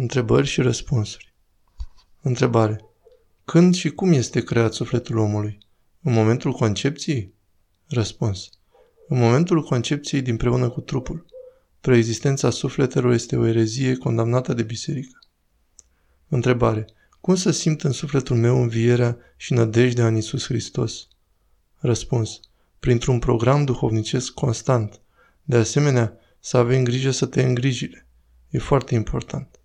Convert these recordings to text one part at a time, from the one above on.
Întrebări și răspunsuri. Întrebare. Când și cum este creat sufletul omului? În momentul concepției? Răspuns. În momentul concepției dinpreună cu trupul. Preexistența sufletelor este o erezie condamnată de biserică. Întrebare. Cum să simt în sufletul meu învierea și nădejdea în Isus Hristos? Răspuns. Printr-un program duhovnicesc constant. De asemenea, să avem grijă să te îngrijile. E foarte important.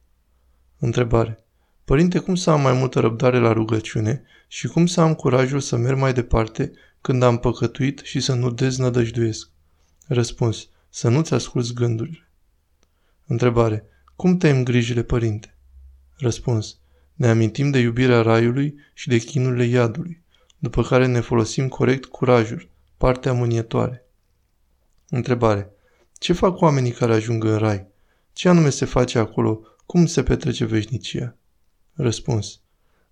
Întrebare. Părinte, cum să am mai multă răbdare la rugăciune și cum să am curajul să merg mai departe când am păcătuit și să nu deznădăjduiesc? Răspuns. Să nu-ți asculți gândurile. Întrebare. Cum tăiem grijile, părinte? Răspuns. Ne amintim de iubirea raiului și de chinurile iadului, după care ne folosim corect curajul, partea mânietoare. Întrebare. Ce fac oamenii care ajung în rai? Ce anume se face acolo cum se petrece veșnicia? Răspuns.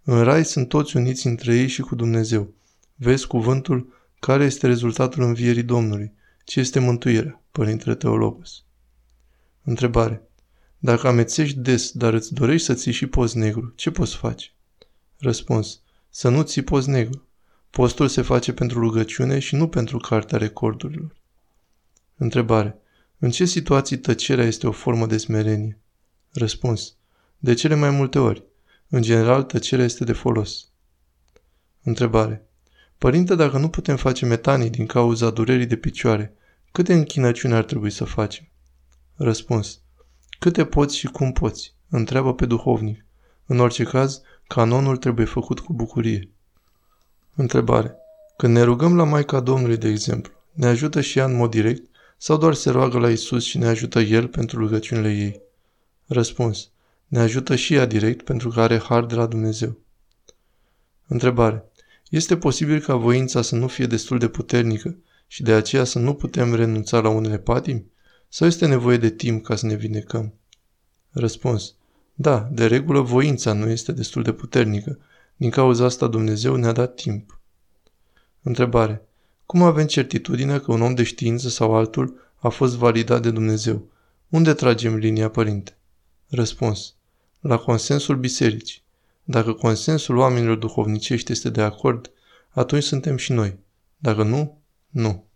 În rai sunt toți uniți între ei și cu Dumnezeu. Vezi cuvântul care este rezultatul învierii Domnului. Ce este mântuirea, Părintele Teologos? Întrebare. Dacă amețești des, dar îți dorești să ții și post negru, ce poți face? Răspuns. Să nu ții post negru. Postul se face pentru rugăciune și nu pentru cartea recordurilor. Întrebare. În ce situații tăcerea este o formă de smerenie? Răspuns. De cele mai multe ori. În general, tăcerea este de folos. Întrebare. Părinte, dacă nu putem face metanii din cauza durerii de picioare, câte închinăciuni ar trebui să facem? Răspuns. Câte poți și cum poți? Întreabă pe duhovnic. În orice caz, canonul trebuie făcut cu bucurie. Întrebare. Când ne rugăm la Maica Domnului, de exemplu, ne ajută și ea în mod direct sau doar se roagă la Isus și ne ajută El pentru rugăciunile ei? Răspuns. Ne ajută și ea direct pentru că are har de la Dumnezeu. Întrebare. Este posibil ca voința să nu fie destul de puternică și de aceea să nu putem renunța la unele patimi? Sau este nevoie de timp ca să ne vindecăm? Răspuns. Da, de regulă voința nu este destul de puternică. Din cauza asta Dumnezeu ne-a dat timp. Întrebare. Cum avem certitudine că un om de știință sau altul a fost validat de Dumnezeu? Unde tragem linia, părinte? Răspuns. La consensul bisericii. Dacă consensul oamenilor duhovnicești este de acord, atunci suntem și noi. Dacă nu, nu.